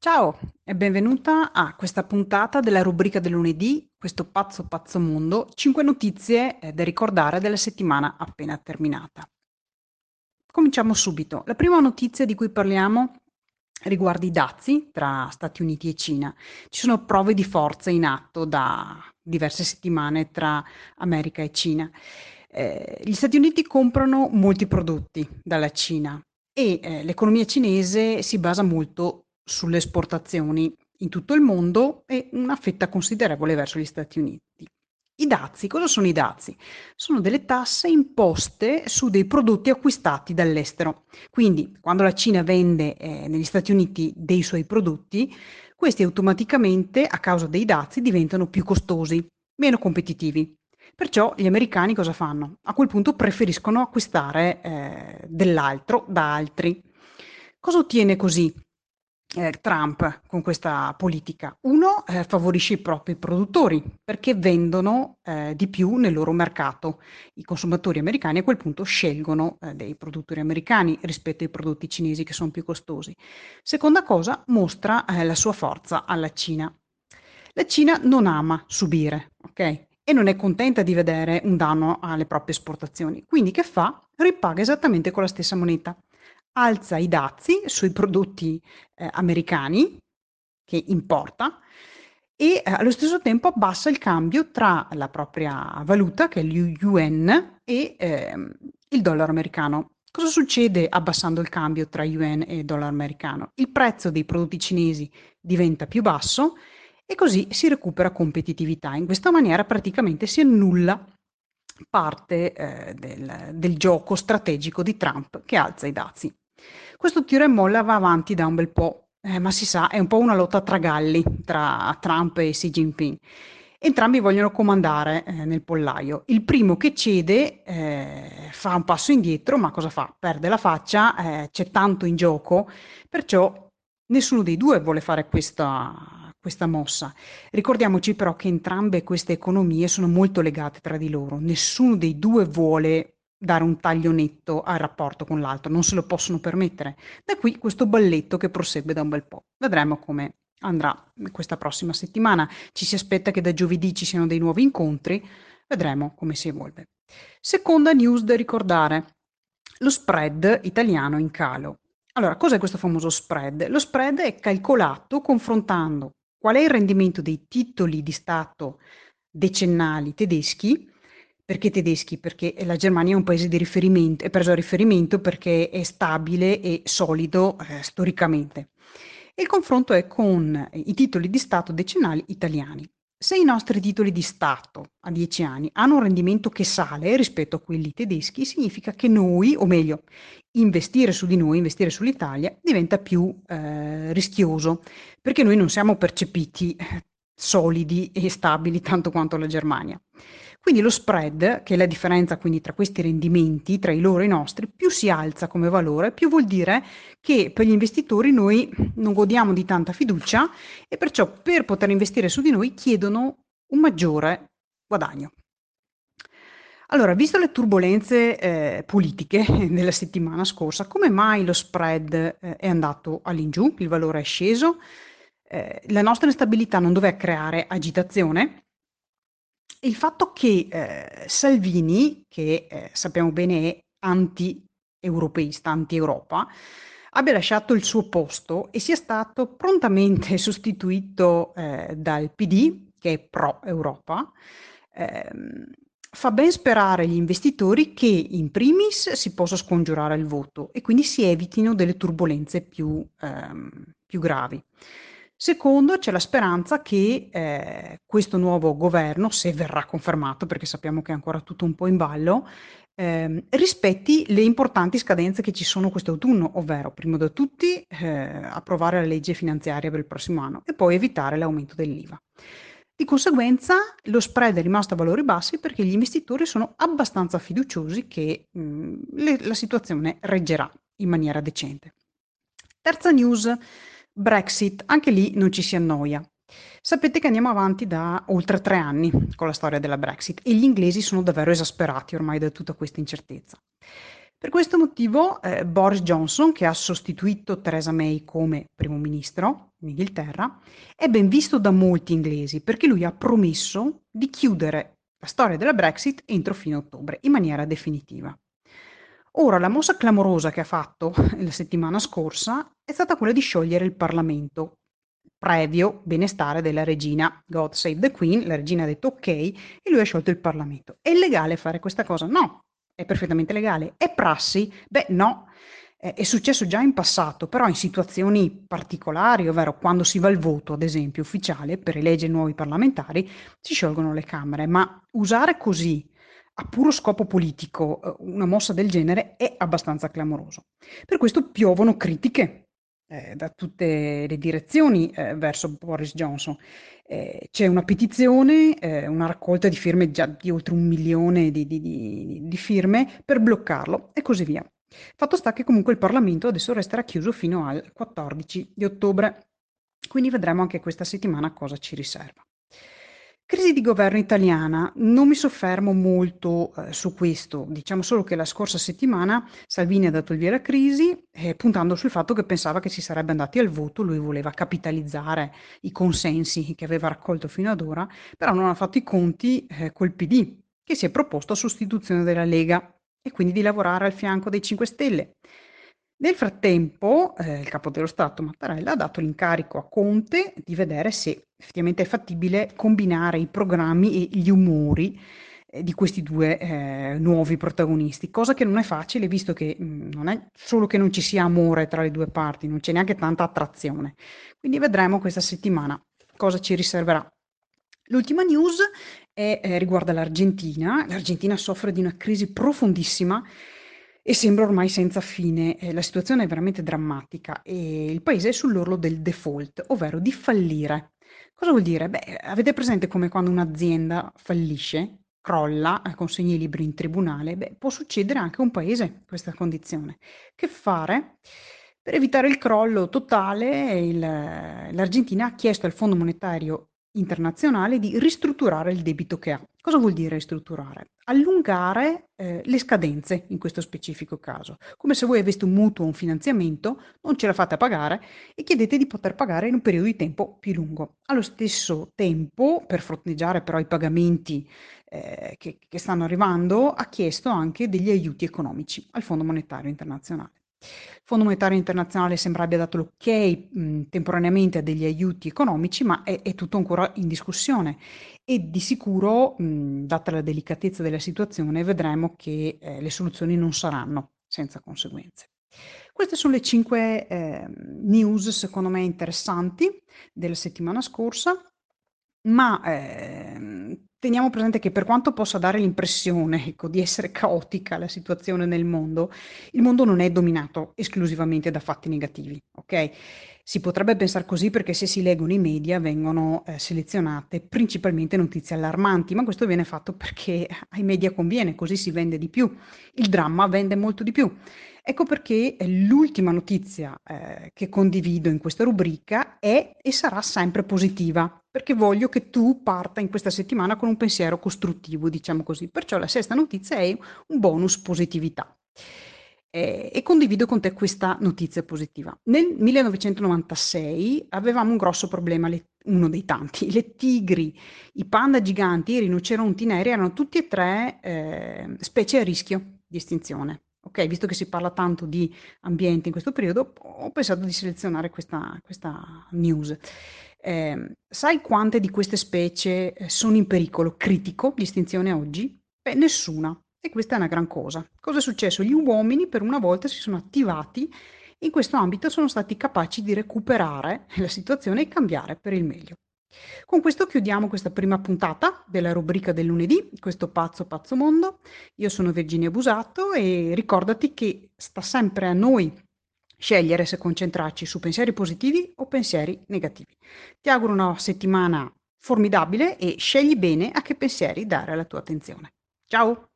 Ciao e benvenuta a questa puntata della rubrica del lunedì, questo pazzo pazzo mondo, 5 notizie eh, da ricordare della settimana appena terminata. Cominciamo subito. La prima notizia di cui parliamo riguarda i dazi tra Stati Uniti e Cina. Ci sono prove di forza in atto da diverse settimane tra America e Cina. Eh, gli Stati Uniti comprano molti prodotti dalla Cina e eh, l'economia cinese si basa molto sulle esportazioni in tutto il mondo e una fetta considerevole verso gli Stati Uniti. I dazi, cosa sono i dazi? Sono delle tasse imposte su dei prodotti acquistati dall'estero. Quindi, quando la Cina vende eh, negli Stati Uniti dei suoi prodotti, questi automaticamente, a causa dei dazi, diventano più costosi, meno competitivi. Perciò gli americani cosa fanno? A quel punto preferiscono acquistare eh, dell'altro da altri. Cosa ottiene così eh, Trump con questa politica? Uno, eh, favorisce i propri produttori perché vendono eh, di più nel loro mercato. I consumatori americani a quel punto scelgono eh, dei produttori americani rispetto ai prodotti cinesi che sono più costosi. Seconda cosa, mostra eh, la sua forza alla Cina. La Cina non ama subire, ok? E non è contenta di vedere un danno alle proprie esportazioni. Quindi che fa? Ripaga esattamente con la stessa moneta alza i dazi sui prodotti eh, americani che importa e eh, allo stesso tempo abbassa il cambio tra la propria valuta, che è l'UN, e eh, il dollaro americano. Cosa succede abbassando il cambio tra yuan e dollaro americano? Il prezzo dei prodotti cinesi diventa più basso e così si recupera competitività. In questa maniera praticamente si annulla parte eh, del, del gioco strategico di Trump che alza i dazi. Questo tiro e molla va avanti da un bel po', eh, ma si sa, è un po' una lotta tra galli, tra Trump e Xi Jinping. Entrambi vogliono comandare eh, nel pollaio. Il primo che cede eh, fa un passo indietro, ma cosa fa? Perde la faccia, eh, c'è tanto in gioco, perciò nessuno dei due vuole fare questa, questa mossa. Ricordiamoci però che entrambe queste economie sono molto legate tra di loro, nessuno dei due vuole dare un taglio netto al rapporto con l'altro, non se lo possono permettere. Da qui questo balletto che prosegue da un bel po'. Vedremo come andrà questa prossima settimana. Ci si aspetta che da giovedì ci siano dei nuovi incontri, vedremo come si evolve. Seconda news da ricordare, lo spread italiano in calo. Allora, cos'è questo famoso spread? Lo spread è calcolato confrontando qual è il rendimento dei titoli di Stato decennali tedeschi perché tedeschi? Perché la Germania è un paese di riferimento, è preso a riferimento perché è stabile e solido eh, storicamente. E il confronto è con i titoli di Stato decennali italiani. Se i nostri titoli di Stato a 10 anni hanno un rendimento che sale rispetto a quelli tedeschi, significa che noi, o meglio, investire su di noi, investire sull'Italia, diventa più eh, rischioso, perché noi non siamo percepiti eh, solidi e stabili tanto quanto la Germania. Quindi lo spread, che è la differenza quindi tra questi rendimenti, tra i loro e i nostri, più si alza come valore, più vuol dire che per gli investitori noi non godiamo di tanta fiducia e perciò per poter investire su di noi chiedono un maggiore guadagno. Allora, visto le turbulenze eh, politiche della settimana scorsa, come mai lo spread eh, è andato all'ingiù, il valore è sceso? Eh, la nostra instabilità non doveva creare agitazione? Il fatto che, ehm, Salvini, che, ehm, sappiamo bene è anti-europeista, anti-Europa, abbia lasciato il suo posto e sia stato prontamente sostituito, ehm, dal PD, che è pro Europa, ehm, fa ben sperare agli investitori che in primis si possa scongiurare il voto e quindi si evitino delle turbulenze più, ehm, più gravi. Secondo, c'è la speranza che eh, questo nuovo governo, se verrà confermato, perché sappiamo che è ancora tutto un po' in ballo, eh, rispetti le importanti scadenze che ci sono quest'autunno, ovvero, prima di tutti, eh, approvare la legge finanziaria per il prossimo anno e poi evitare l'aumento dell'IVA. Di conseguenza lo spread è rimasto a valori bassi perché gli investitori sono abbastanza fiduciosi che mh, le, la situazione reggerà in maniera decente. Terza news Brexit, anche lì non ci si annoia. Sapete che andiamo avanti da oltre tre anni con la storia della Brexit e gli inglesi sono davvero esasperati ormai da tutta questa incertezza. Per questo motivo eh, Boris Johnson, che ha sostituito Theresa May come primo ministro in Inghilterra, è ben visto da molti inglesi perché lui ha promesso di chiudere la storia della Brexit entro fine ottobre in maniera definitiva. Ora, la mossa clamorosa che ha fatto la settimana scorsa è stata quella di sciogliere il Parlamento, previo benestare della regina. God save the Queen, la regina ha detto ok e lui ha sciolto il Parlamento. È illegale fare questa cosa? No, è perfettamente legale. È prassi? Beh, no. È successo già in passato, però in situazioni particolari, ovvero quando si va al voto, ad esempio, ufficiale per eleggere nuovi parlamentari, si sciolgono le Camere, ma usare così a puro scopo politico eh, una mossa del genere è abbastanza clamoroso. Per questo piovono critiche eh, da tutte le direzioni eh, verso Boris Johnson. Eh, c'è una petizione, eh, una raccolta di firme già di oltre un milione di, di, di, di firme per bloccarlo e così via. Fatto sta che comunque il Parlamento adesso resterà chiuso fino al 14 di ottobre, quindi vedremo anche questa settimana cosa ci riserva. Crisi di governo italiana, non mi soffermo molto eh, su questo, diciamo solo che la scorsa settimana Salvini ha dato il via alla crisi, eh, puntando sul fatto che pensava che si sarebbe andati al voto, lui voleva capitalizzare i consensi che aveva raccolto fino ad ora, però non ha fatto i conti eh, col PD, che si è proposto a sostituzione della Lega e quindi di lavorare al fianco dei 5 Stelle. Nel frattempo, eh, il capo dello Stato Mattarella ha dato l'incarico a Conte di vedere se effettivamente è fattibile combinare i programmi e gli umori eh, di questi due eh, nuovi protagonisti, cosa che non è facile visto che mh, mm, non è solo che non ci sia amore tra le due parti, non c'è neanche tanta attrazione. Quindi vedremo questa settimana cosa ci riserverà. L'ultima news è, eh, riguarda l'Argentina. L'Argentina soffre di una crisi profondissima e sembra ormai senza fine. Eh, la situazione è veramente drammatica e il paese è sull'orlo del default, ovvero di fallire. Cosa vuol dire? Beh, avete presente come quando un'azienda fallisce, crolla, eh, consegna i libri in tribunale? Beh, può succedere anche a un paese questa condizione. Che fare? Per evitare il crollo totale, il, l'Argentina ha chiesto al Fondo Monetario internazionale di ristrutturare il debito che ha. Cosa vuol dire ristrutturare? Allungare eh, le scadenze in questo specifico caso, come se voi aveste un mutuo o un finanziamento, non ce la fate a pagare e chiedete di poter pagare in un periodo di tempo più lungo. Allo stesso tempo, per fronteggiare però i pagamenti eh, che, che stanno arrivando, ha chiesto anche degli aiuti economici al Fondo Monetario Internazionale. Il Fondo Monetario Internazionale sembra abbia dato l'ok mh, temporaneamente a degli aiuti economici, ma è, è tutto ancora in discussione e di sicuro, mh, data la delicatezza della situazione, vedremo che eh, le soluzioni non saranno senza conseguenze. Queste sono le cinque eh, news, secondo me, interessanti della settimana scorsa, ma eh, Teniamo presente che per quanto possa dare l'impressione, ecco, di essere caotica la situazione nel mondo, il mondo non è dominato esclusivamente da fatti negativi, ok? Si potrebbe pensare così perché se si leggono i media vengono eh, selezionate principalmente notizie allarmanti, ma questo viene fatto perché ai media conviene, così si vende di più. Il dramma vende molto di più. Ecco perché l'ultima notizia eh, che condivido in questa rubrica è e sarà sempre positiva, perché voglio che tu parta in questa settimana con un pensiero costruttivo, diciamo così. Perciò la sesta notizia è un bonus positività. Eh, e condivido con te questa notizia positiva. Nel 1996 avevamo un grosso problema, le, uno dei tanti. Le tigri, i panda giganti, i rinoceronti neri erano tutti e tre eh, specie a rischio di estinzione. Ok, visto che si parla tanto di ambiente in questo periodo, ho pensato di selezionare questa, questa news. Eh, sai quante di queste specie eh, sono in pericolo critico di estinzione oggi? Beh, nessuna. E questa è una gran cosa. Cosa è successo? Gli uomini per una volta si sono attivati e in questo ambito sono stati capaci di recuperare la situazione e cambiare per il meglio. Con questo chiudiamo questa prima puntata della rubrica del lunedì, questo pazzo pazzo mondo. Io sono Virginia Busato e ricordati che sta sempre a noi scegliere se concentrarci su pensieri positivi o pensieri negativi. Ti auguro una settimana formidabile e scegli bene a che pensieri dare la tua attenzione. Ciao!